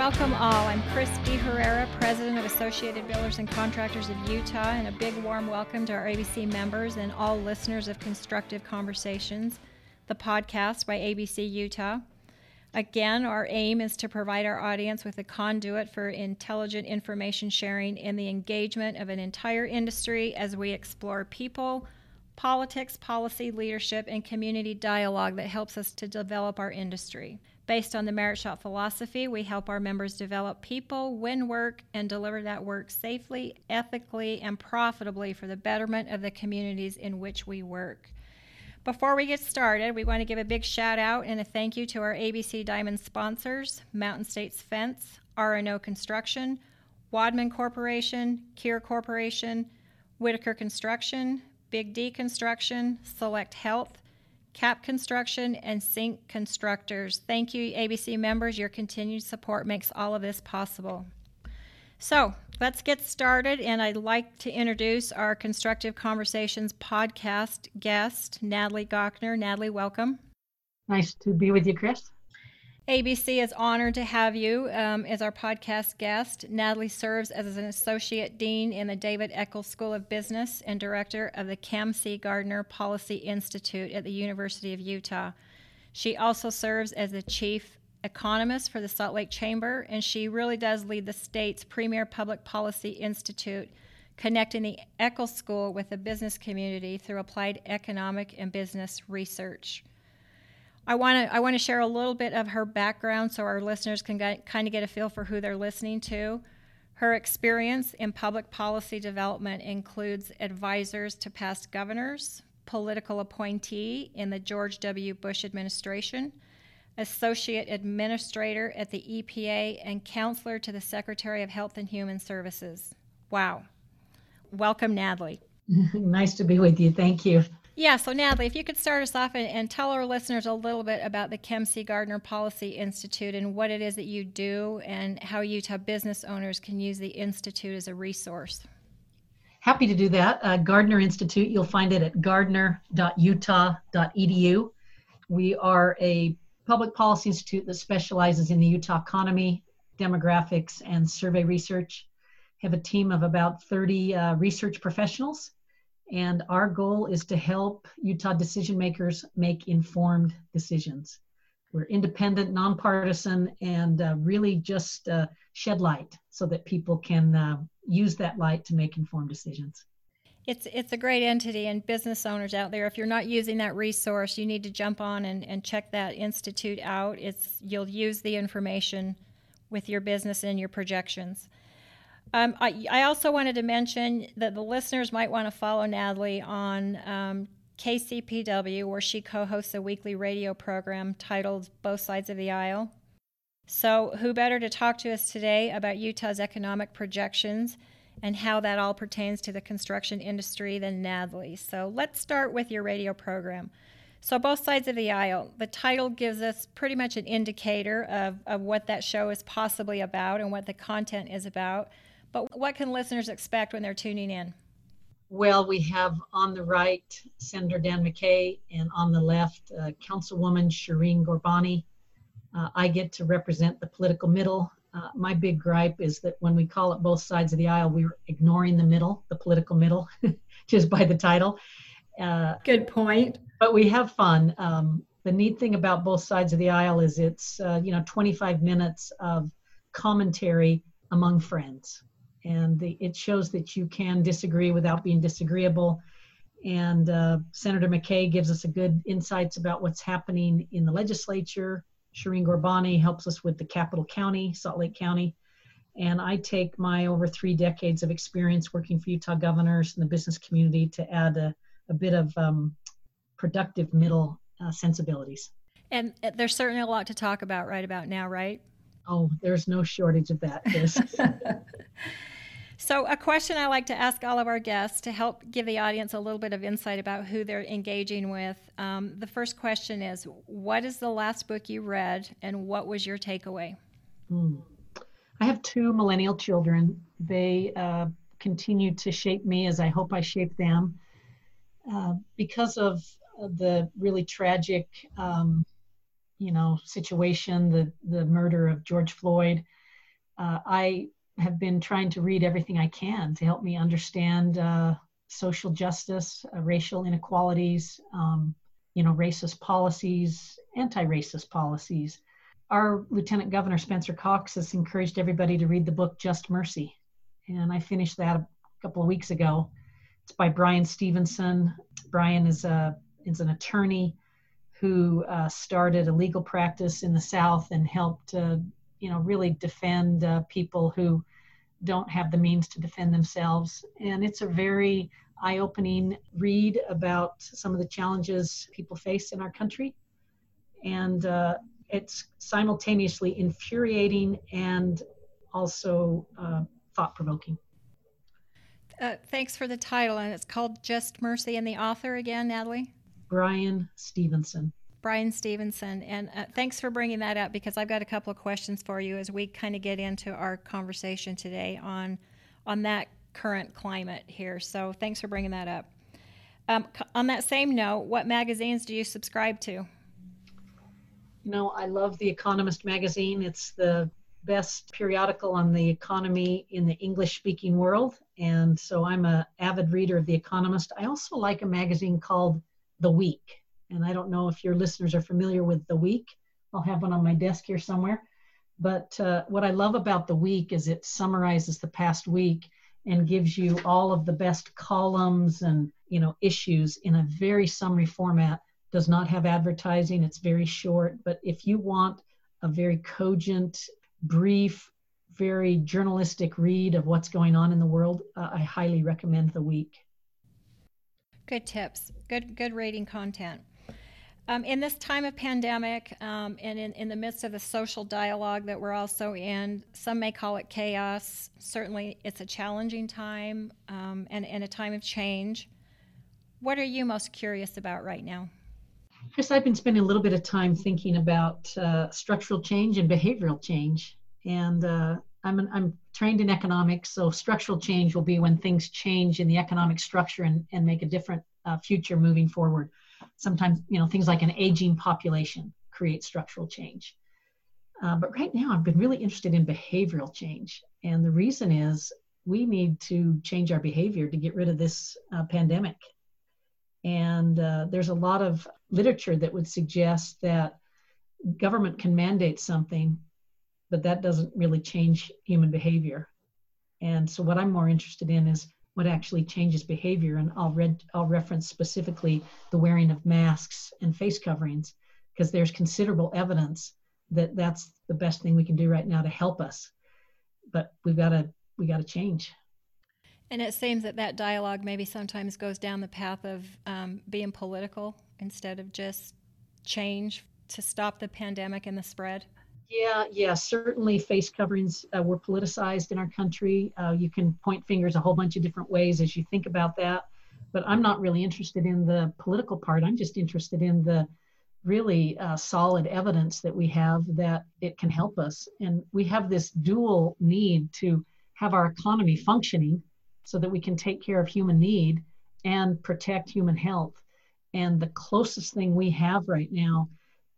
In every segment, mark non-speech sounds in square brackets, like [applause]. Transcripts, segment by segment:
Welcome all. I'm Chris B. Herrera, President of Associated Builders and Contractors of Utah, and a big warm welcome to our ABC members and all listeners of Constructive Conversations, the podcast by ABC Utah. Again, our aim is to provide our audience with a conduit for intelligent information sharing in the engagement of an entire industry as we explore people, politics, policy, leadership, and community dialogue that helps us to develop our industry. Based on the Merit Shop philosophy, we help our members develop people, win work, and deliver that work safely, ethically, and profitably for the betterment of the communities in which we work. Before we get started, we want to give a big shout out and a thank you to our ABC Diamond sponsors Mountain States Fence, R&O Construction, Wadman Corporation, Kier Corporation, Whitaker Construction, Big D Construction, Select Health, CAP Construction, and Sync Constructors. Thank you, ABC members. Your continued support makes all of this possible. So let's get started, and I'd like to introduce our Constructive Conversations podcast guest, Natalie Gochnour. Natalie, welcome. Nice to be with you, Chris. ABC is honored to have you um, as our podcast guest. Natalie serves as an associate dean in the David Eccles School of Business and director of the Kem C. Gardner Policy Institute at the University of Utah. She also serves as the chief economist for the Salt Lake Chamber, and she really does lead the state's premier public policy institute, connecting the Eccles School with the business community through applied economic and business research. I want to I want to share a little bit of her background so our listeners can get, kind of get a feel for who they're listening to. Her experience in public policy development includes advisors to past governors, political appointee in the George W. Bush administration, associate administrator at the EPA, and counselor to the Secretary of Health and Human Services. Wow. Welcome, Natalie. [laughs] nice to be with you. Thank you. Yeah, so Natalie, if you could start us off and, and, tell our listeners a little bit about the Kem C. Gardner Policy Institute and what it is that you do and how Utah business owners can use the Institute as a resource. Happy to do that. Uh, Gardner Institute, you'll find it at gardner.utah.edu. We are a public policy institute that specializes in the Utah economy, demographics, and survey research. Have a team of about 30 uh, research professionals and our goal is to help Utah decision makers make informed decisions. We're independent, nonpartisan, and uh, really just uh, shed light so that people can uh, use that light to make informed decisions. It's, it's a great entity, and business owners out there, if you're not using that resource, you need to jump on and, and check that institute out. It's, you'll use the information with your business and your projections. Um, I, I, also wanted to mention that the listeners might want to follow Natalie on um, KCPW, where she co hosts a weekly radio program titled Both Sides of the Aisle. So, who better to talk to us today about Utah's economic projections and how that all pertains to the construction industry than Natalie? So, let's start with your radio program. So, both sides of the aisle. The title gives us pretty much an indicator of, of what that show is possibly about and what the content is about. But what can listeners expect when they're tuning in? Well, we have on the right Senator Dan McCay, and on the left, uh, Councilwoman Shireen Ghorbani. Uh, I get to represent the political middle. Uh, my big gripe is that when we call it both sides of the aisle, we're ignoring the middle, the political middle, [laughs] just by the title. Uh, Good point. But we have fun. Um, the neat thing about both sides of the aisle is it's uh, you know 25 minutes of commentary among friends and the, it shows that you can disagree without being disagreeable. And uh, Senator McCay gives us a good insights about what's happening in the legislature. Shireen Ghorbani helps us with the capital county, Salt Lake County. And I take my over three decades of experience working for Utah governors and the business community to add a, a bit of um, productive middle uh, sensibilities. And uh, there's certainly a lot to talk about right about now, right? Oh, there's no shortage of that. [laughs] So, a question I like to ask all of our guests to help give the audience a little bit of insight about who they're engaging with. Um, the first question is What is the last book you read, and what was your takeaway? Mm. I have two millennial children. They uh, continue to shape me as I hope I shape them. Uh, because of the really tragic, um, you know, situation, the the murder of George Floyd, uh, I have been trying to read everything I can to help me understand uh, social justice, uh, racial inequalities, um, you know, racist policies, anti-racist policies. Our Lieutenant Governor Spencer Cox has encouraged everybody to read the book Just Mercy, and I finished that a couple of weeks ago. It's by Bryan Stevenson. Bryan is a is an attorney who uh, started a legal practice in the South and helped, uh, you know, really defend uh, people who don't have the means to defend themselves. And it's a very eye-opening read about some of the challenges people face in our country, and uh, it's simultaneously infuriating and also uh, thought-provoking. Uh, thanks for the title, and it's called Just Mercy. And the author again, Natalie? Bryan Stevenson. Bryan Stevenson. And uh, thanks for bringing that up because I've got a couple of questions for you as we kind of get into our conversation today on on that current climate here. So thanks for bringing that up. Um, on that same note, what magazines do you subscribe to? You know, I love The Economist magazine. It's the best periodical on the economy in the English speaking world. And so I'm an avid reader of The Economist. I also like a magazine called The Week. And I don't know if your listeners are familiar with The Week. I'll have one on my desk here somewhere. But uh, what I love about The Week is it summarizes the past week and gives you all of the best columns and you know issues in a very summary format does not have advertising it's very short but if you want a very cogent brief very journalistic read of what's going on in the world uh, i highly recommend the week good tips good good rating content um, in this time of pandemic um, and in, in the midst of the social dialogue that we're also in, some may call it chaos. Certainly, it's a challenging time um, and, and a time of change. What are you most curious about right now? Chris, I've been spending a little bit of time thinking about uh, structural change and behavioral change. And uh, I'm, an, I'm trained in economics, so structural change will be when things change in the economic structure and, and make a different uh, future moving forward. Sometimes you know things like an aging population create structural change. Uh, but right now i've been really interested in behavioral change. And the reason is we need to change our behavior to get rid of this uh, pandemic. And uh, there's a lot of literature that would suggest that government can mandate something but that doesn't really change human behavior and so what i'm more interested in is what actually changes behavior. And I'll, read, I'll reference specifically the wearing of masks and face coverings because there's considerable evidence that that's the best thing we can do right now to help us. But we've got to we got to change. And it seems that that dialogue maybe sometimes goes down the path of um, being political instead of just change to stop the pandemic and the spread. Yeah, yeah, certainly face coverings uh, were politicized in our country. Uh, you can point fingers a whole bunch of different ways as you think about that. But I'm not really interested in the political part. I'm just interested in the really uh, solid evidence that we have that it can help us. And we have this dual need to have our economy functioning so that we can take care of human need and protect human health. And the closest thing we have right now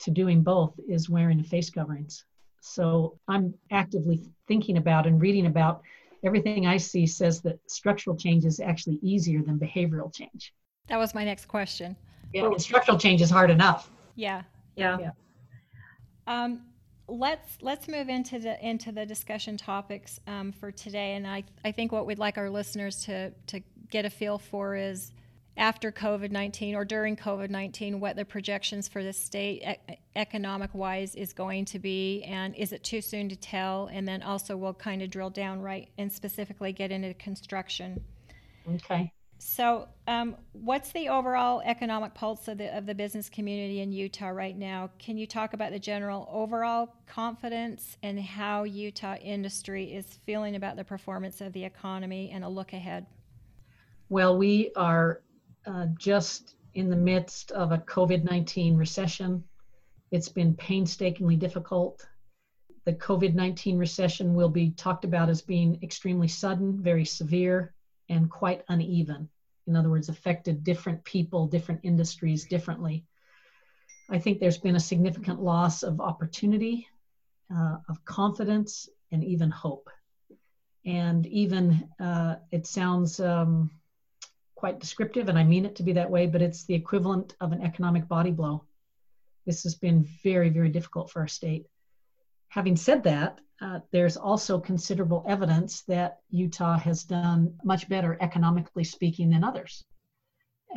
to doing both is wearing face coverings. So I'm actively thinking about and reading about everything I see says that structural change is actually easier than behavioral change. That was my next question. Yeah, structural change is hard enough. Yeah, yeah. yeah. Um, let's let's move into the into the discussion topics um, for today, and I I think what we'd like our listeners to to get a feel for is after COVID 19 or during COVID 19, what the projections for the state e- economic wise is going to be, and is it too soon to tell? And then also, we'll kind of drill down right and specifically get into construction. Okay. So, um, what's the overall economic pulse of the, of the business community in Utah right now? Can you talk about the general overall confidence and how Utah industry is feeling about the performance of the economy and a look ahead? Well, we are uh, just in the midst of a COVID 19 recession. It's been painstakingly difficult. The COVID 19 recession will be talked about as being extremely sudden, very severe, and quite uneven. In other words, affected different people, different industries differently. I think there's been a significant loss of opportunity, uh, of confidence, and even hope. And even uh, it sounds um, quite descriptive, and I mean it to be that way, but it's the equivalent of an economic body blow. This has been very, very difficult for our state. Having said that, uh, there's also considerable evidence that Utah has done much better economically speaking than others.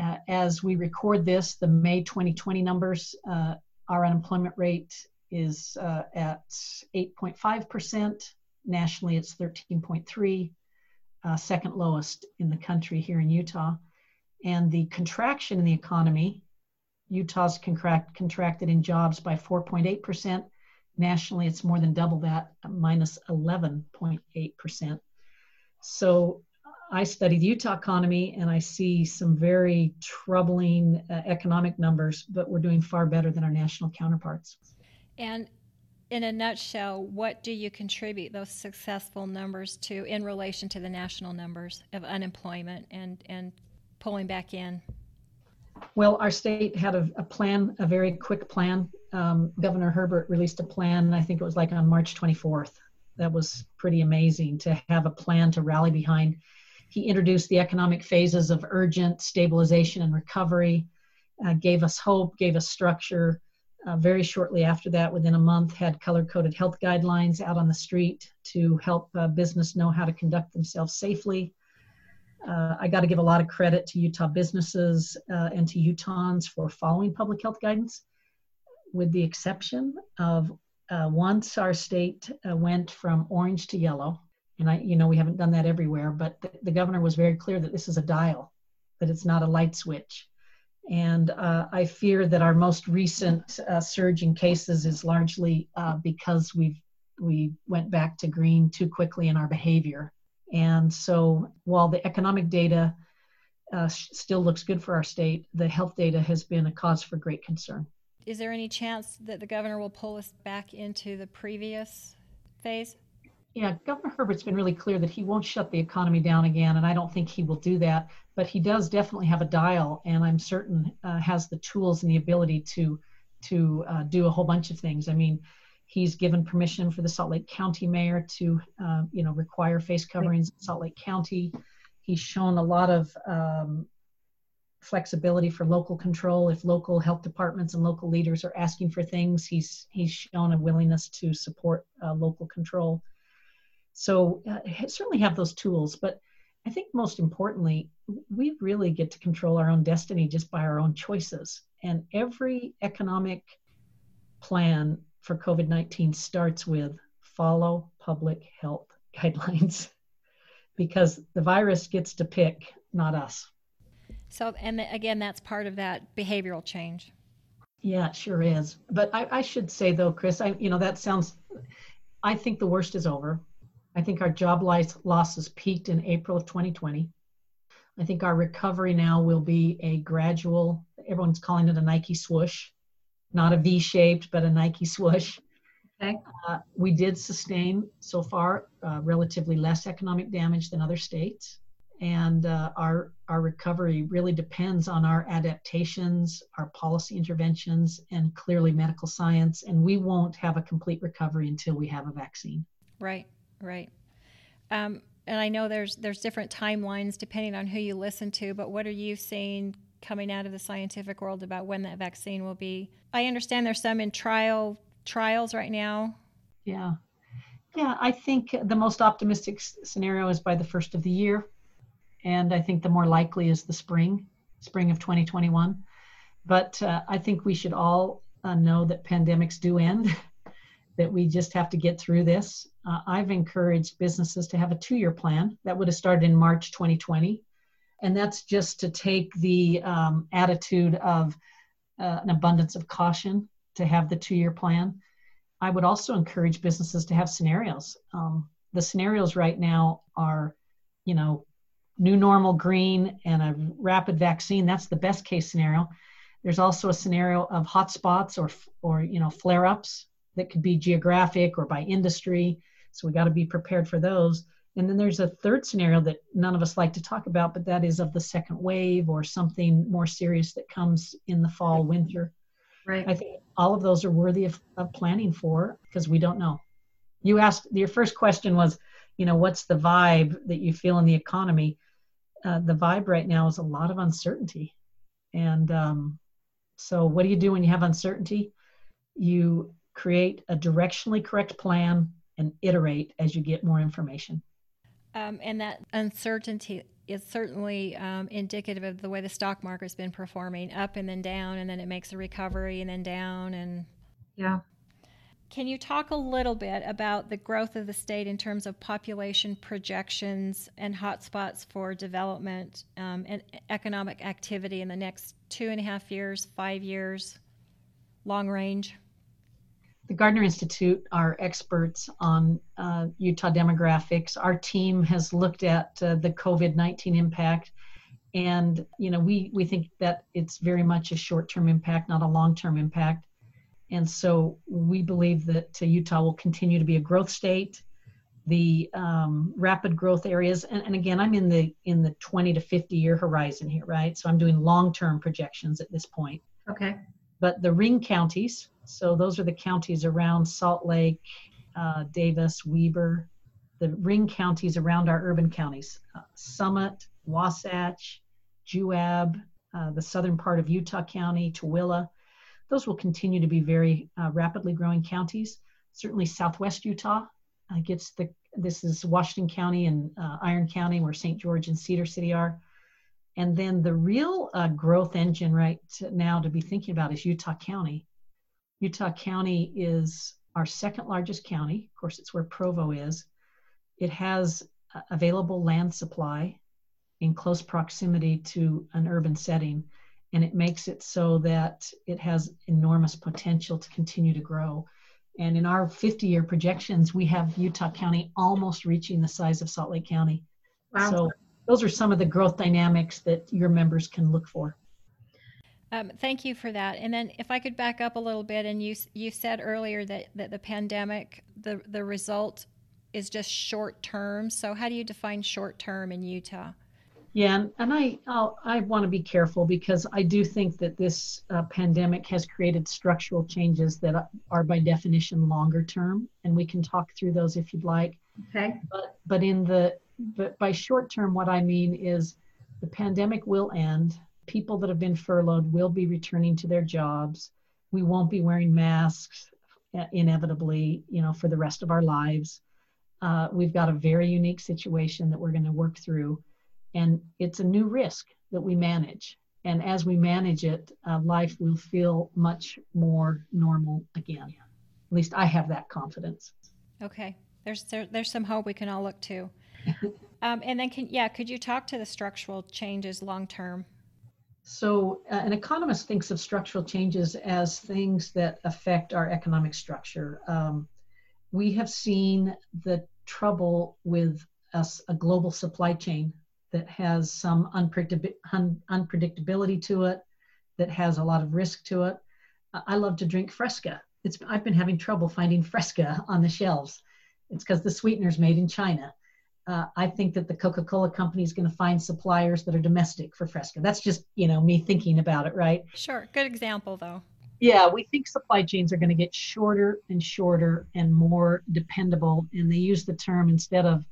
Uh, as we record this, the May 2020 numbers, uh, our unemployment rate is uh, at 8.5%. Nationally, it's 13.3, uh, second lowest in the country here in Utah. And the contraction in the economy, Utah's contract, contracted in jobs by 4.8%. Nationally, it's more than double that, minus 11.8%. So I study the Utah economy and I see some very troubling uh, economic numbers, but we're doing far better than our national counterparts. And in a nutshell, what do you contribute those successful numbers to in relation to the national numbers of unemployment and, and pulling back in? Well, our state had a, a plan, a very quick plan. Um, Governor Herbert released a plan, I think it was like on March 24th. That was pretty amazing to have a plan to rally behind. He introduced the economic phases of urgent stabilization and recovery, uh, gave us hope, gave us structure, uh, very shortly after that, within a month, had color coded health guidelines out on the street to help uh, business know how to conduct themselves safely. Uh, I got to give a lot of credit to Utah businesses uh, and to Utahns for following public health guidance, with the exception of uh, once our state uh, went from orange to yellow. And I, you know, we haven't done that everywhere, but the, the governor was very clear that this is a dial, that it's not a light switch and uh, I fear that our most recent uh, surge in cases is largely uh, because we've we went back to green too quickly in our behavior. And so, while the economic data uh, still looks good for our state, the health data has been a cause for great concern. Is there any chance that the governor will pull us back into the previous phase? Yeah, Governor Herbert's been really clear that he won't shut the economy down again, and I don't think he will do that. But he does definitely have a dial, and I'm certain uh, has the tools and the ability to to uh, do a whole bunch of things. I mean, he's given permission for the Salt Lake County mayor to, uh, you know, require face coverings in Salt Lake County. He's shown a lot of um, flexibility for local control. If local health departments and local leaders are asking for things, he's he's shown a willingness to support uh, local control. So uh, certainly have those tools, but I think most importantly, we really get to control our own destiny just by our own choices. And every economic plan for COVID 19 starts with follow public health [laughs] guidelines because the virus gets to pick, not us. So, and again, that's part of that behavioral change. Yeah, it sure is. But I, I should say, though, Chris, I, you know, that sounds, I think the worst is over. I think our job losses peaked in April of 2020. I think our recovery now will be a gradual, everyone's calling it a Nike swoosh, not a V shaped, but a Nike swoosh. Okay. Uh, we did sustain so far uh, relatively less economic damage than other states. And uh, our, our recovery really depends on our adaptations, our policy interventions, and clearly medical science. And we won't have a complete recovery until we have a vaccine. Right. Right. Um, and I know there's there's different timelines depending on who you listen to, but what are you seeing coming out of the scientific world about when that vaccine will be? I understand there's some in trial trials right now. Yeah. Yeah, I think the most optimistic scenario is by the first of the year. And I think the more likely is the spring, spring of 2021. But uh, I think we should all uh, know that pandemics do end. [laughs] that we just have to get through this. Uh, I've encouraged businesses to have a two year plan that would have started in March 2020. And that's just to take the um, attitude of uh, an abundance of caution to have the two year plan. I would also encourage businesses to have scenarios. Um, the scenarios right now are, you know, new normal green and a rapid vaccine. That's the best case scenario. There's also a scenario of hotspots or, or you know, flare ups that could be geographic or by industry. So we got to be prepared for those. And then there's a third scenario that none of us like to talk about, but that is of the second wave or something more serious that comes in the fall, winter. Right. I think all of those are worthy of, of planning for because we don't know. you asked your first question was, you know, what's the vibe that you feel in the economy? Uh, the vibe right now is a lot of uncertainty, and um, so what do you do when you have uncertainty? You create a directionally correct plan and iterate as you get more information. Um, and that uncertainty is certainly um, indicative of the way the stock market's been performing up and then down, and then it makes a recovery and then down. And yeah. Can you talk a little bit about the growth of the state in terms of population projections and hotspots for development um, and economic activity in the next two and a half years, five years, long range? The Gardner Institute are experts on uh, Utah demographics. Our team has looked at uh, the COVID-19 impact, and you know we we think that it's very much a short-term impact, not a long-term impact. And so we believe that uh, Utah will continue to be a growth state. The um, rapid growth areas, and, and again, I'm in the in the 20 to 50 year horizon here, right? So I'm doing long-term projections at this point. Okay. But the ring counties, so those are the counties around Salt Lake, uh, Davis, Weber, the ring counties around our urban counties, uh, Summit, Wasatch, Juab, uh, the southern part of Utah County, Tooele. Those will continue to be very uh, rapidly growing counties. Certainly Southwest Utah uh, gets the, this is Washington County and uh, Iron County where St. George and Cedar City are. And then the real uh, growth engine right now to be thinking about is Utah County Utah County is our second largest county. Of course, it's where Provo is. It has uh, available land supply in close proximity to an urban setting, and it makes it so that it has enormous potential to continue to grow. And in our 50 year projections, we have Utah County almost reaching the size of Salt Lake County. Wow. So, those are some of the growth dynamics that your members can look for. Um, thank you for that. And then, if I could back up a little bit, and you you said earlier that that the pandemic, the the result is just short term. So, how do you define short term in Utah? Yeah, and, and I I'll, i want to be careful because I do think that this uh, pandemic has created structural changes that are by definition longer term, and we can talk through those if you'd like. Okay. But but in the but by short term, what I mean is the pandemic will end people that have been furloughed will be returning to their jobs. We won't be wearing masks uh, inevitably, you know, for the rest of our lives. Uh, we've got a very unique situation that we're going to work through, and it's a new risk that we manage. And as we manage it, uh, life will feel much more normal again. At least I have that confidence. Okay, there's there, there's some hope we can all look to. Um, and then, can yeah, could you talk to the structural changes long term? So, uh, an economist thinks of structural changes as things that affect our economic structure. Um, we have seen the trouble with us, a global supply chain that has some un- unpredictability to it, that has a lot of risk to it. I love to drink Fresca. It's, I've been having trouble finding Fresca on the shelves. It's because the sweetener's made in China uh, I think that the Coca-Cola company is going to find suppliers that are domestic for Fresca. That's just you know me thinking about it, right? Sure, good example though. Yeah, we think supply chains are going to get shorter and shorter and more dependable, and they use the term instead of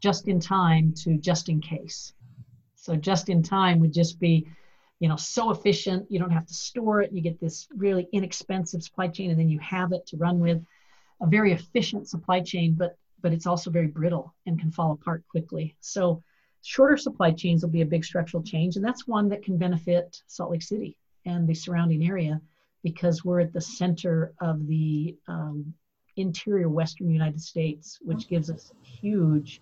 just in time to just in case. So just in time would just be, you know, so efficient. You don't have to store it. You get this really inexpensive supply chain, and then you have it to run with. A very efficient supply chain, but but it's also very brittle and can fall apart quickly. So shorter supply chains will be a big structural change, and that's one that can benefit Salt Lake City and the surrounding area because we're at the center of the um, interior western United States, which gives us huge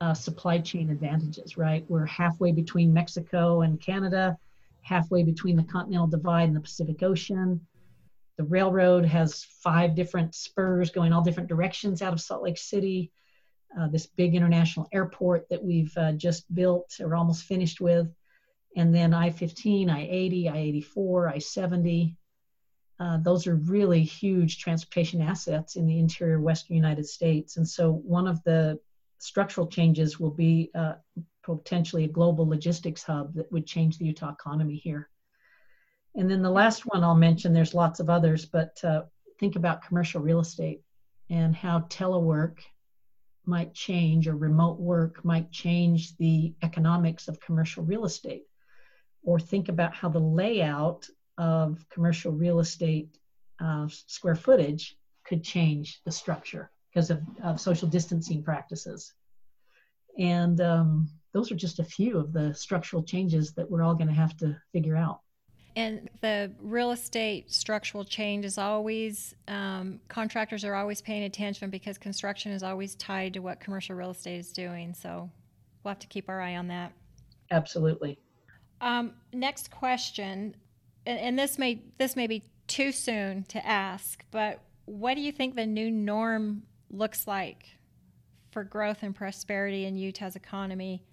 uh, supply chain advantages, right? We're halfway between Mexico and Canada, halfway between the Continental Divide and the Pacific Ocean. The railroad has five different spurs going all different directions out of Salt Lake City. Uh, this big international airport that we've uh, just built or almost finished with. And then I 15, I 80, I 84, I 70. Uh, those are really huge transportation assets in the interior Western United States. And so one of the structural changes will be uh, potentially a global logistics hub that would change the Utah economy here. And then the last one I'll mention, there's lots of others, but uh, think about commercial real estate and how telework might change or remote work might change the economics of commercial real estate or think about how the layout of commercial real estate uh, square footage could change the structure because of, of social distancing practices. And um, those are just a few of the structural changes that we're all going to have to figure out. And the real estate structural change is always, um, contractors are always paying attention because construction is always tied to what commercial real estate is doing. So we'll have to keep our eye on that. Absolutely. Um, next question, and, and this may this may be too soon to ask, but what do you think the new norm looks like for growth and prosperity in Utah's economy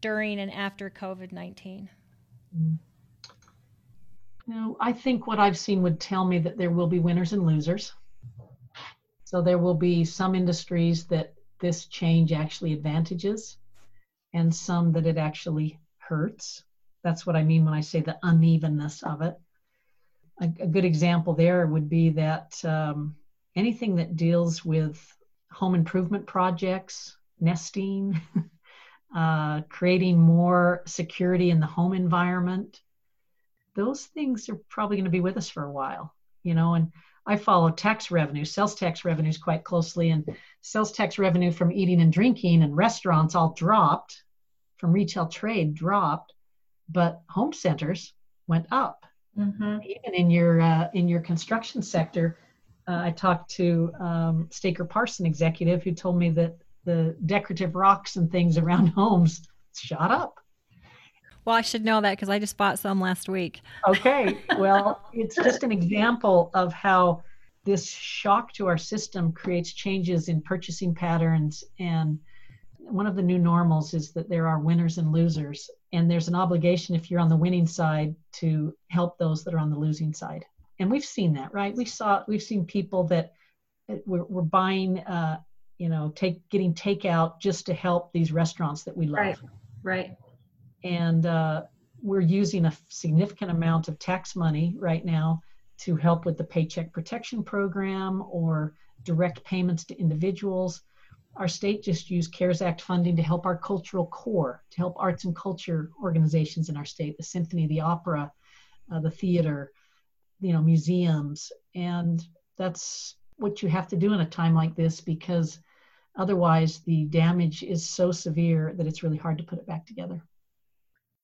during and after COVID 19? Mm. I think what I've seen would tell me that there will be winners and losers. So there will be some industries that this change actually advantages and some that it actually hurts. That's what I mean when I say the unevenness of it. A, a good example there would be that um, anything that deals with home improvement projects, nesting, [laughs] uh, creating more security in the home environment, those things are probably going to be with us for a while, you know. And I follow tax revenue, sales tax revenues quite closely, and sales tax revenue from eating and drinking and restaurants all dropped, from retail trade dropped, but home centers went up. Mm-hmm. Even in your uh, in your construction sector, uh, I talked to um, Staker Parson executive who told me that the decorative rocks and things around [laughs] homes shot up. Well, I should know that because I just bought some last week. Okay. [laughs] Well, it's just an example of how this shock to our system creates changes in purchasing patterns. And one of the new normals is that there are winners and losers. And there's an obligation, if you're on the winning side, to help those that are on the losing side. And we've seen that, right? We saw, we've seen people that were, were buying, uh, you know, take getting takeout just to help these restaurants that we love. Right. Right and uh, we're using a significant amount of tax money right now to help with the Paycheck Protection Program or direct payments to individuals. Our state just used CARES Act funding to help our cultural core, to help arts and culture organizations in our state, the symphony, the opera, uh, the theater, you know, museums. And that's what you have to do in a time like this because otherwise the damage is so severe that it's really hard to put it back together.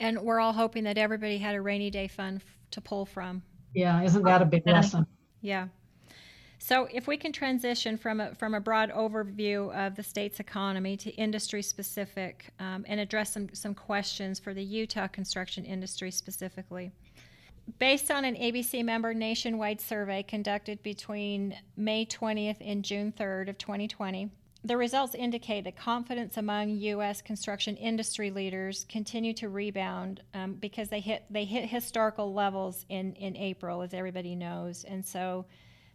And we're all hoping that everybody had a rainy day fund to pull from. Yeah, isn't that a big lesson? Yeah. So if we can transition from a, from a broad overview of the state's economy to industry specific um, and address some, some questions for the Utah construction industry specifically. Based on an ABC member nationwide survey conducted between May 20th and June 3rd of 2020, the results indicate that confidence among U.S. construction industry leaders continue to rebound um, because they hit they hit historical levels in in April, as everybody knows, and so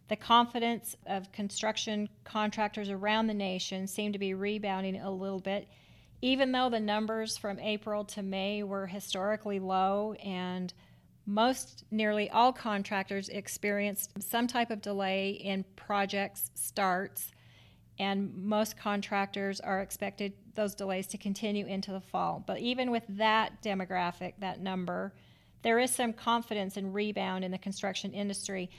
the confidence of construction contractors around the nation seem to be rebounding a little bit, even though the numbers from April to May were historically low and most nearly all contractors experienced some type of delay in projects starts and most contractors are expected those delays to continue into the fall. But even with that demographic, that number, there is some confidence and rebound in the construction industry.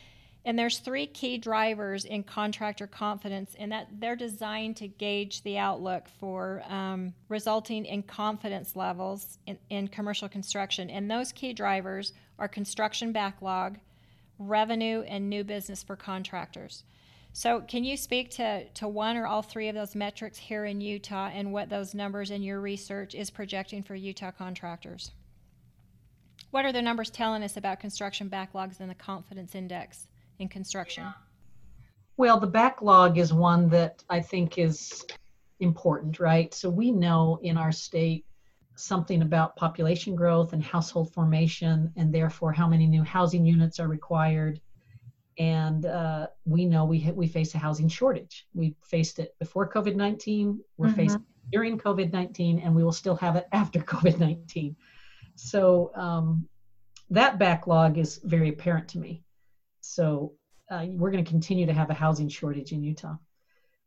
And there's three key drivers in contractor confidence, and that they're designed to gauge the outlook for um, resulting in confidence levels in, in commercial construction. And those key drivers are construction backlog, revenue, and new business for contractors. So, can you speak to, to one or all three of those metrics here in Utah and what those numbers in your research is projecting for Utah contractors? What are the numbers telling us about construction backlogs and the confidence index in construction? Well, the backlog is one that I think is important, right? So, we know in our state something about population growth and household formation, and therefore how many new housing units are required and uh, we know we we face a housing shortage. We faced it before COVID nineteen. We're mm-hmm. facing during COVID nineteen, and we will still have it [laughs] after COVID nineteen. So um, that backlog is very apparent to me. So uh, we're going to continue to have a housing shortage in Utah.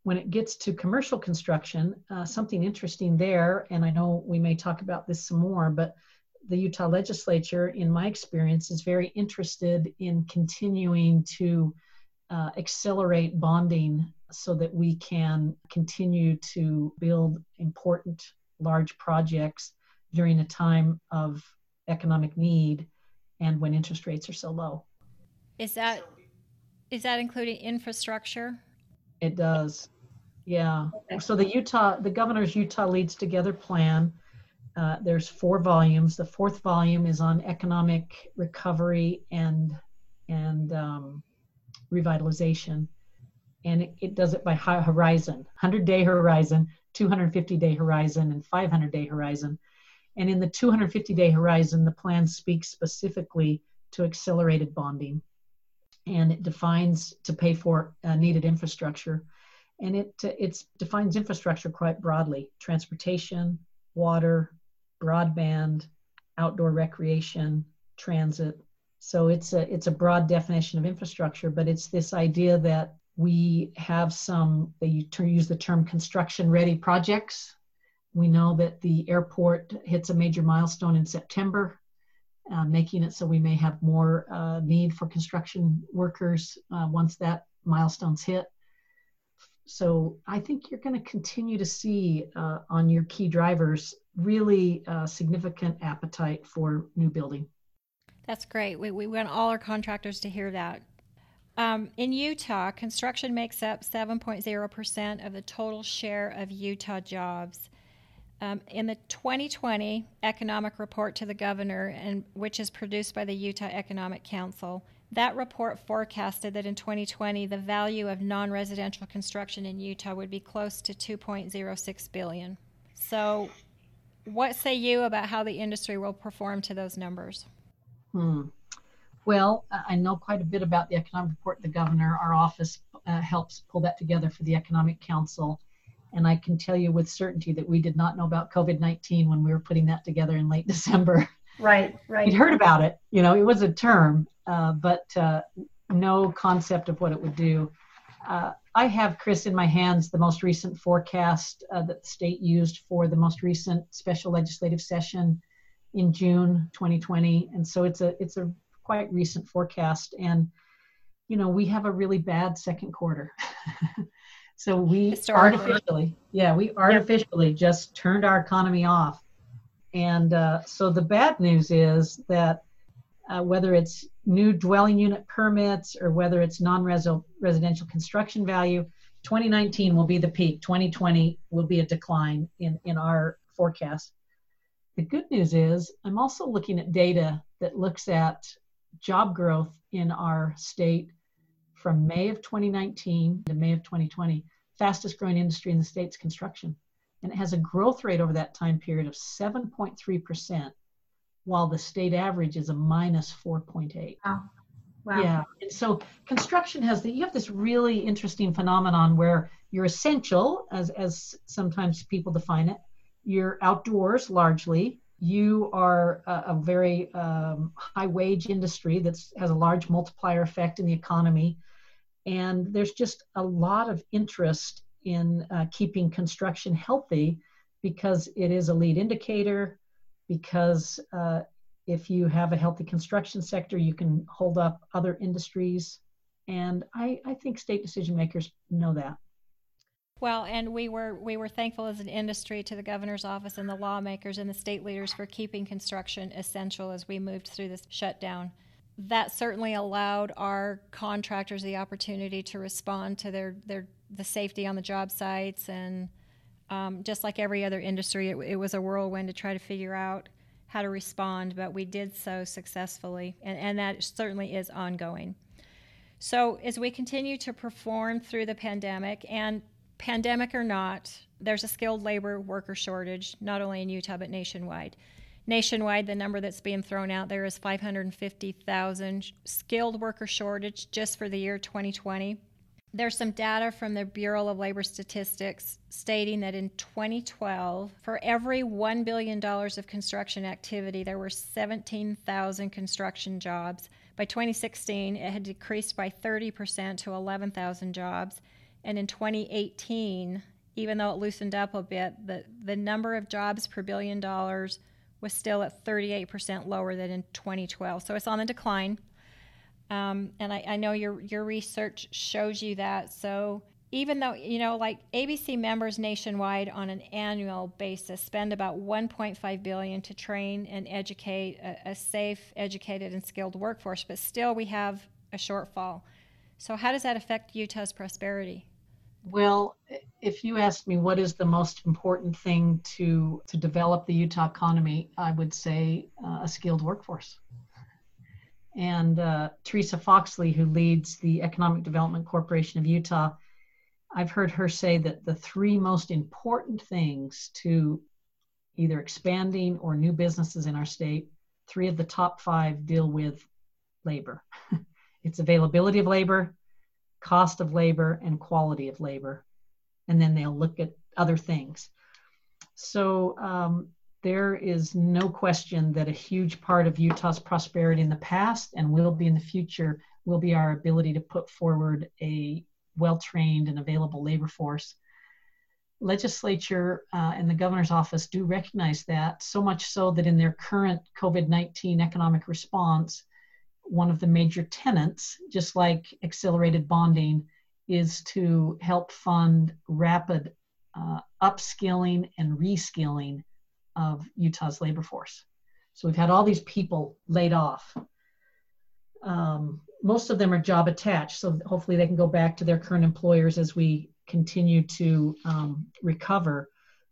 when it gets to commercial construction, uh, something interesting there, and I know we may talk about this some more, but the Utah legislature, in my experience, is very interested in continuing to uh, accelerate bonding so that we can continue to build important large projects during a time of economic need and when interest rates are so low. Is that is that including infrastructure? It does. Yeah. So the Utah, the governor's Utah Leads Together plan, uh, there's four volumes. The fourth volume is on economic recovery and and um, revitalization, and it, it does it by horizon, 100 day horizon, 250 day horizon, and 500 day horizon. And in the 250 day horizon, the plan speaks specifically to accelerated bonding, and it defines to pay for uh, needed infrastructure, and it uh, it defines infrastructure quite broadly: transportation, water, broadband, outdoor recreation, transit. So it's a it's a broad definition of infrastructure, but it's this idea that we have some they use the term construction ready projects. We know that the airport hits a major milestone in September, uh, making it so we may have more uh, need for construction workers uh, once that milestone's hit. So I think you're going to continue to see uh, on your key drivers really uh, significant appetite for new building. That's great. We, we want all our contractors to hear that. Um, in Utah, construction makes up 7.0% of the total share of Utah jobs. Um, in the 2020 economic report to the governor, and which is produced by the Utah Economic Council, that report forecasted that in 2020 the value of non-residential construction in Utah would be close to 2.06 billion. So, what say you about how the industry will perform to those numbers? Hmm. Well, I know quite a bit about the economic report. The governor, our office uh, helps pull that together for the Economic Council. And I can tell you with certainty that we did not know about COVID 19 when we were putting that together in late [laughs] December. Right, right. We'd heard about it, you know, it was a term, uh, but uh, no concept of what it would do. Uh, I have, Chris, in my hands the most recent forecast uh, that the state used for the most recent special legislative session in June 2020, and so it's a it's a quite recent forecast, and you know we have a really bad second quarter. [laughs] so we artificially, yeah, we artificially just turned our economy off and uh, so the bad news is that uh, whether it's new dwelling unit permits or whether it's non-residential construction value, 2019 will be the peak. 2020 will be a decline in, in our forecast. The good news is I'm also looking at data that looks at job growth in our state from May of 2019 to May of 2020. Fastest growing industry in the state's construction and it has a growth rate over that time period of 7.3%, while the state average is a minus 4.8. Wow. Wow. Yeah. And so construction has the you have this really interesting phenomenon where you're essential, as as sometimes people define it. You're outdoors largely. You are a, a very um, high wage industry that has a large multiplier effect in the economy. And there's just a lot of interest in uh, keeping construction healthy because it is a lead indicator, because uh, if you have a healthy construction sector, you can hold up other industries. And I, I think state decision makers know that. Well, and we were we were thankful as an industry to the governor's office and the lawmakers and the state leaders for keeping construction essential as we moved through this shutdown. That certainly allowed our contractors the opportunity to respond to their their the safety on the job sites and um, just like every other industry, it, it, was a whirlwind to try to figure out how to respond, but we did so successfully, and, and that certainly is ongoing. So, as we continue to perform through the pandemic, and pandemic or not, there's a skilled labor worker shortage, not only in Utah, but nationwide. Nationwide, the number that's being thrown out there is 550,000 skilled worker shortage just for the year 2020. There's some data from the Bureau of Labor Statistics stating that in 2012, for every $1 billion of construction activity, there were 17,000 construction jobs. By 2016, it had decreased by 30% to 11,000 jobs. And in 2018, even though it loosened up a bit, the, the number of jobs per billion dollars was still at 38% lower than in 2012. So it's on the decline. Um, and I, I know your, your research shows you that. So even though you know like abc members nationwide on an annual basis spend about 1.5 billion to train and educate a, a, safe educated and skilled workforce but still we have a shortfall. So how does that affect utah's prosperity? Well if you ask me what is the most important thing to to develop the utah economy i would say uh, a skilled workforce and uh, Theresa Foxley who leads the economic development corporation of utah I've heard her say that the three most important things to either expanding or new businesses in our state, three of the top five deal with labor. [laughs] it's availability of labor, cost of labor, and quality of labor. And then they'll look at other things. So um, there is no question that a huge part of Utah's prosperity in the past and will be in the future will be our ability to put forward a well trained and available labor force. Legislature uh, and the governor's office do recognize that, so much so that in their current COVID 19 economic response, one of the major tenants, just like accelerated bonding, is to help fund rapid uh, upskilling and reskilling of Utah's labor force. So we've had all these people laid off. Um, most of them are job attached, so hopefully they can go back to their current employers as we continue to um, recover.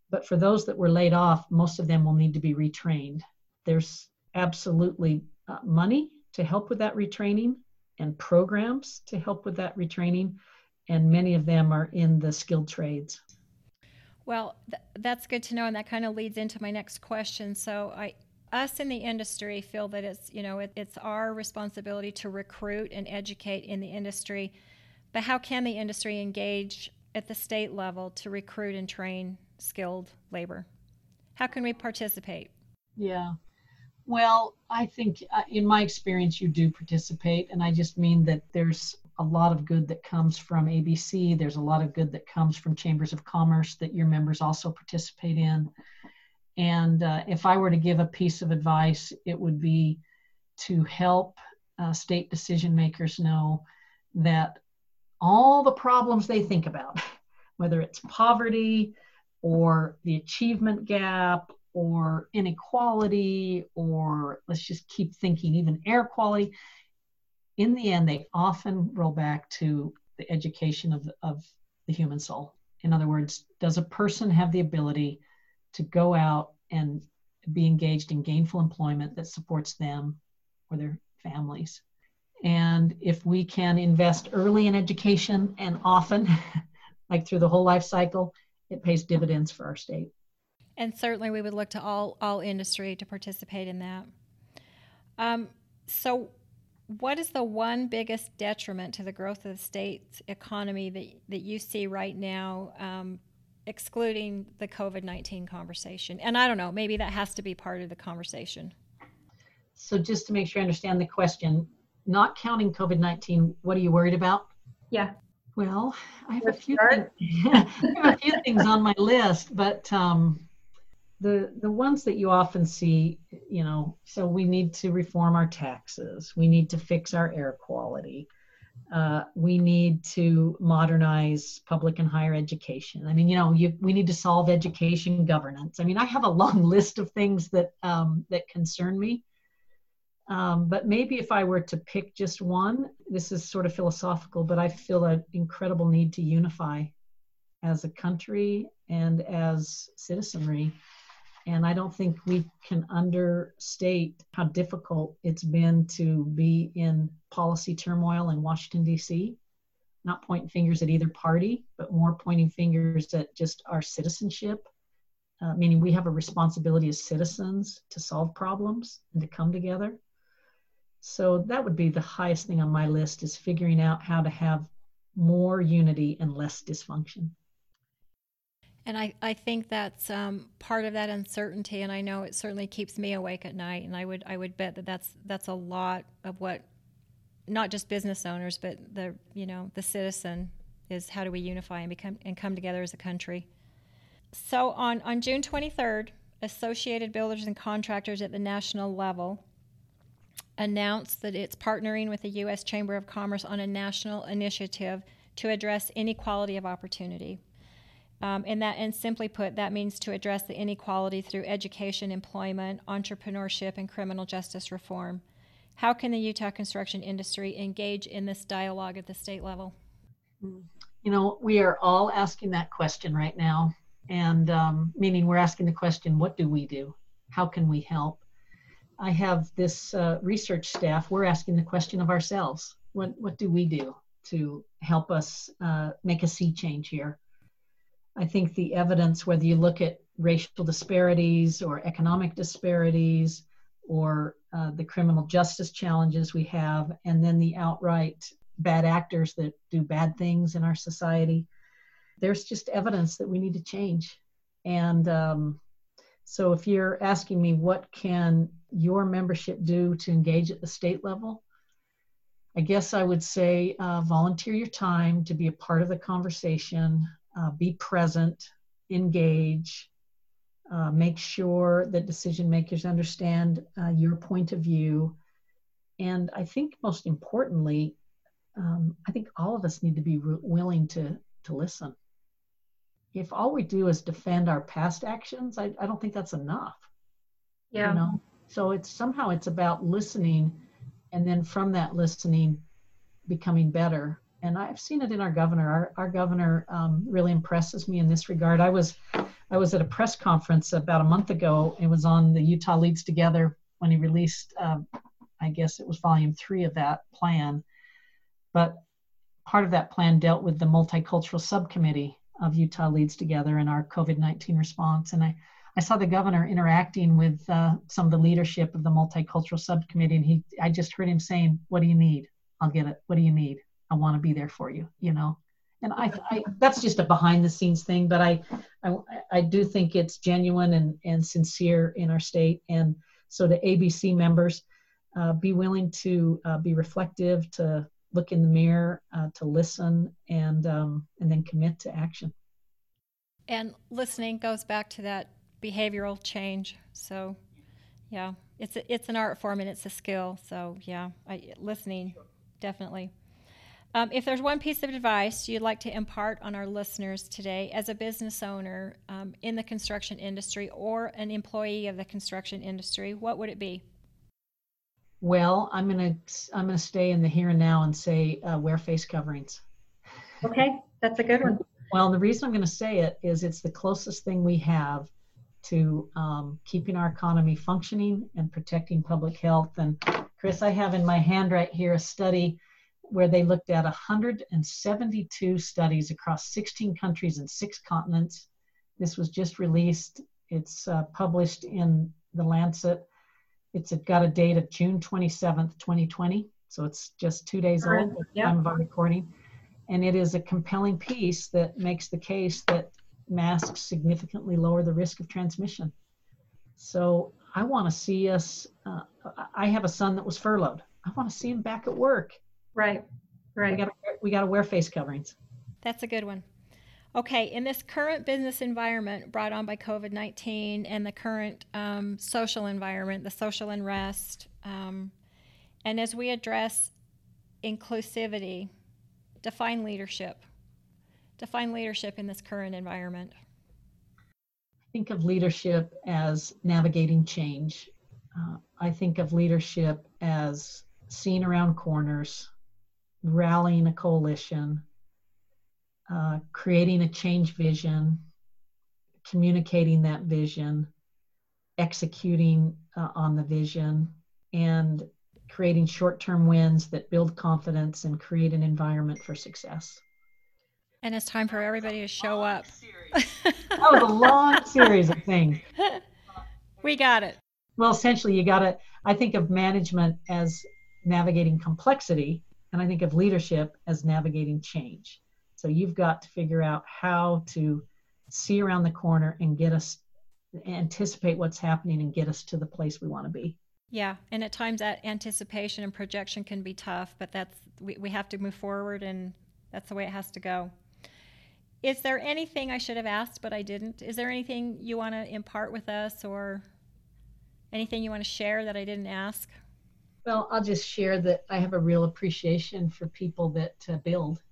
But for those that were laid off, most of them will need to be retrained. There's absolutely uh, money to help with that retraining and programs to help with that retraining, and many of them are in the skilled trades. Well, th- that's good to know, and that kind of leads into my next question. So, I, us in the industry feel that it's you know it, it's our responsibility to recruit and educate in the industry. But how can the industry engage at the state level to recruit and train skilled labor? How can we participate? Yeah. Well i think uh, in my experience you do participate and i just mean that there's a lot of good that comes from abc there's a lot of good that comes from chambers of commerce that your members also participate in. And uh, if I were to give a piece of advice, it would be to help uh, state decision makers know that all the problems they think about, [laughs] whether it's poverty or the achievement gap or inequality, or let's just keep thinking, even air quality, in the end, they often roll back to the education of, of the human soul. In other words, does a person have the ability to go out and be engaged in gainful employment that supports them or their families. And if we can invest early in education and often, [laughs] like through the whole life cycle, it pays dividends for our state. And certainly, we would look to all all industry to participate in that. Um, so, what is the one biggest detriment to the growth of the state's economy that that you see right now um, excluding the COVID 19 conversation? And I don't know, maybe that has to be part of the conversation. So, just to make sure I understand the question, not counting COVID 19, what are you worried about? Yeah. Well, I have, a few, things, [laughs] I have a few things on my list, but um, the the ones that you often see, you know, so we need to reform our taxes, we need to fix our air quality, uh, we need to modernize public and higher education. I mean, you know, you, we need to solve education governance. I mean, I have a long [laughs] list of things that um, that concern me. Um, but maybe if I were to pick just one, this is sort of philosophical, but I feel an incredible need to unify as a country and as citizenry and I don't think we can understate how difficult it's been to be in policy turmoil in Washington, D.C. Not pointing fingers at either party, but more pointing fingers at just our citizenship, uh, meaning we have a responsibility as citizens to solve problems and to come together. So that would be the highest thing on my list is figuring out how to have more unity and less dysfunction. And I, I think that's um, part of that uncertainty, and I know it certainly keeps me awake at night. And I would I would bet that that's that's a lot of what, not just business owners, but the you know the citizen is how do we unify and become and come together as a country. So on, on June 23rd, Associated Builders and Contractors at the national level announced that it's partnering with the U.S. Chamber of Commerce on a national initiative to address inequality of opportunity. Um, and that, and simply put, that means to address the inequality through education, employment, entrepreneurship, and criminal justice reform. How can the Utah construction industry engage in this dialogue at the state level? You know, we are all asking that question right now, and um, meaning we're asking the question, what do we do? How can we help? I have this uh, research staff. We're asking the question of ourselves: What what do we do to help us uh, make a sea change here? I think the evidence, whether you look at racial disparities or economic disparities or uh, the criminal justice challenges we have, and then the outright bad actors that do bad things in our society, there's just evidence that we need to change. And um, so, if you're asking me what can your membership do to engage at the state level, I guess I would say uh, volunteer your time to be a part of the conversation, uh, be present, engage, uh, make sure that decision makers understand uh, your point of view. And I think most importantly, um, I think all of us need to be re- willing to, to listen. If all we do is defend our past actions, I, I don't think that's enough. Yeah. You know? So it's somehow it's about listening and then from that listening becoming better and I've seen it in our governor. Our, our governor um, really impresses me in this regard. I was I was at a press conference about a month ago. It was on the Utah Leads Together when he released, uh, I guess it was volume three of that plan. But part of that plan dealt with the multicultural subcommittee of Utah Leads Together and our COVID 19 response. And I, I saw the governor interacting with uh, some of the leadership of the multicultural subcommittee, and he I just heard him saying, "What do you need? I'll get it. What do you need?" I want to be there for you, you know. And I, I that's just a behind the scenes thing, but I, I, I do think it's genuine and, and sincere in our state. And so to ABC members, uh, be willing to uh, be reflective, to look in the mirror, uh, to listen, and um, and then commit to action. And listening goes back to that behavioral change. So, yeah, it's a, it's an art form and it's a skill. So, yeah, I, listening definitely. Um, if there's one piece of advice you'd like to impart on our listeners today as a business owner um, in the construction industry or an employee of the construction industry, what would it be? Well, I'm gonna I'm gonna stay in the here and now and say uh, wear face coverings. Okay, that's a good one. Well, the reason I'm going to say it is it's the closest thing we have to um, keeping our economy functioning and protecting public health. And Chris, I have in my hand right here a study where they looked at 172 studies across 16 countries and six continents. This was just released. It's uh, published in the Lancet. It's got a date of June 27th, 2020. So it's just two days old at the time of our recording. And it is a compelling piece that makes the case that masks significantly lower the risk of transmission. So I want to see us. Uh, I have a son that was furloughed. I want to see him back at work. Right. Right. We got we got to wear face coverings. That's a good one. Okay, in this current business environment brought on by COVID 19 and the current um, social environment, the social unrest, um, and as we address inclusivity, define leadership. Define leadership in this current environment. I think of leadership as navigating change. Uh, I think of leadership as seeing around corners, rallying a coalition, uh, creating a change vision, communicating that vision, executing uh, on the vision, and creating short term wins that build confidence and create an environment for success. And it's time for everybody to show up. that was a long series of things. [laughs] We got it. Well, essentially, you got to, I think of management as navigating complexity and I think of leadership as navigating change. So you've got to figure out how to see around the corner and get us anticipate what's happening and get us to the place we want to be. Yeah, and at times that anticipation and projection can be tough, but that's we, we have to move forward and That's the way it has to go. Is there anything I should have asked but I didn't? Is there anything you want to impart with us or anything you want to share that I didn't ask? Well, I'll just share that I have a real appreciation for people that uh, build.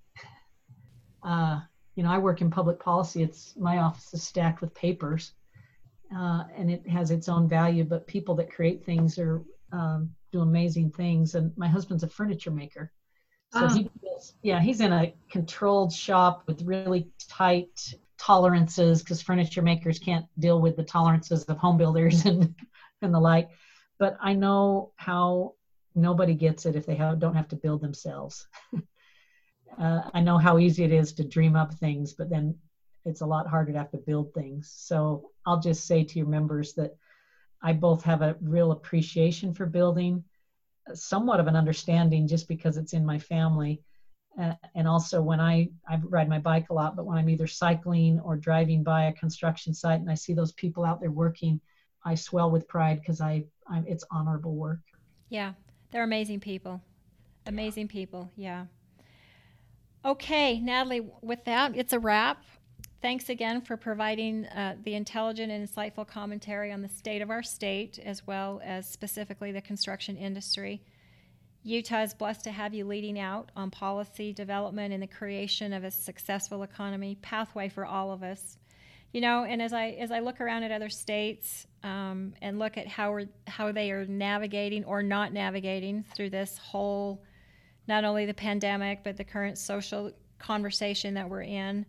Uh, you know, I work in public policy. It's my office is stacked with papers, uh, and it has its own value. But people that create things are um, do amazing things. And my husband's a furniture maker, so ah. he yeah, he's in a controlled shop with really tight tolerances because furniture makers can't deal with the tolerances of home builders [laughs] and and the like. But I know how nobody gets it if they have, don't have to build themselves. [laughs] uh, I know how easy it is to dream up things, but then it's a lot harder to have to build things. So I'll just say to your members that I both have a real appreciation for building, somewhat of an understanding just because it's in my family. Uh, and also when I, I ride my bike a lot, but when I'm either cycling or driving by a construction site and I see those people out there working, I swell with pride because I, I, it's honorable work. Yeah, they're amazing people. Amazing people, yeah. Okay, Natalie, with that, it's a wrap. Thanks again for providing uh, the intelligent and insightful commentary on the state of our state, as well as specifically the construction industry. Utah is blessed to have you leading out on policy development and the creation of a successful economy pathway for all of us. You know, and as I as I look around at other states um, and look at how how they are navigating or not navigating through this whole, not only the pandemic but the current social conversation that we're in,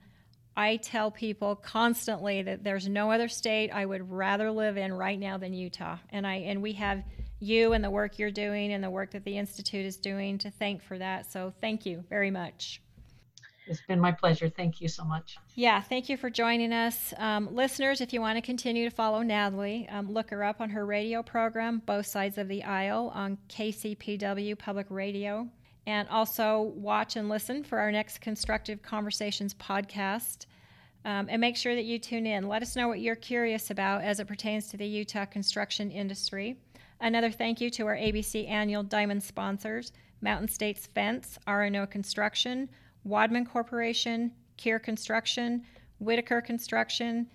I tell people constantly that there's no other state I would rather live in right now than Utah. And I and we have you and the work you're doing and the work that the institute is doing to thank for that. So thank you very much. It's been my pleasure. Thank you so much. Yeah, thank you for joining us. Um, listeners, if you want to continue to follow Natalie, um, look her up on her radio program, Both Sides of the Aisle, on KCPW Public Radio. And also watch and listen for our next Constructive Conversations podcast. Um, and make sure that you tune in. Let us know what you're curious about as it pertains to the Utah construction industry. Another thank you to our ABC annual Diamond sponsors Mountain States Fence, R&O Construction, Wadman Corporation, Kier Construction, Whitaker Construction,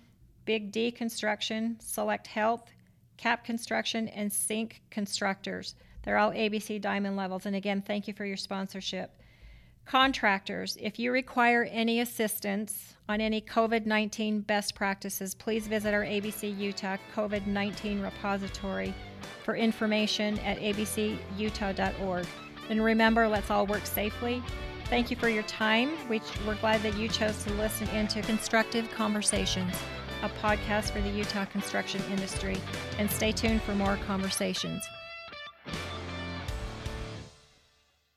Big D Construction, Select Health, Cap Construction, and Sync Constructors. They're all ABC Diamond levels. And again, thank you for your sponsorship. Contractors, if you require any assistance on any COVID 19 best practices, please visit our ABC Utah COVID 19 repository for information at abcutah.org. And remember, let's all work safely. Thank you for your time. We, we're glad that you chose to listen into Constructive Conversations, a podcast for the Utah construction industry. And stay tuned for more conversations.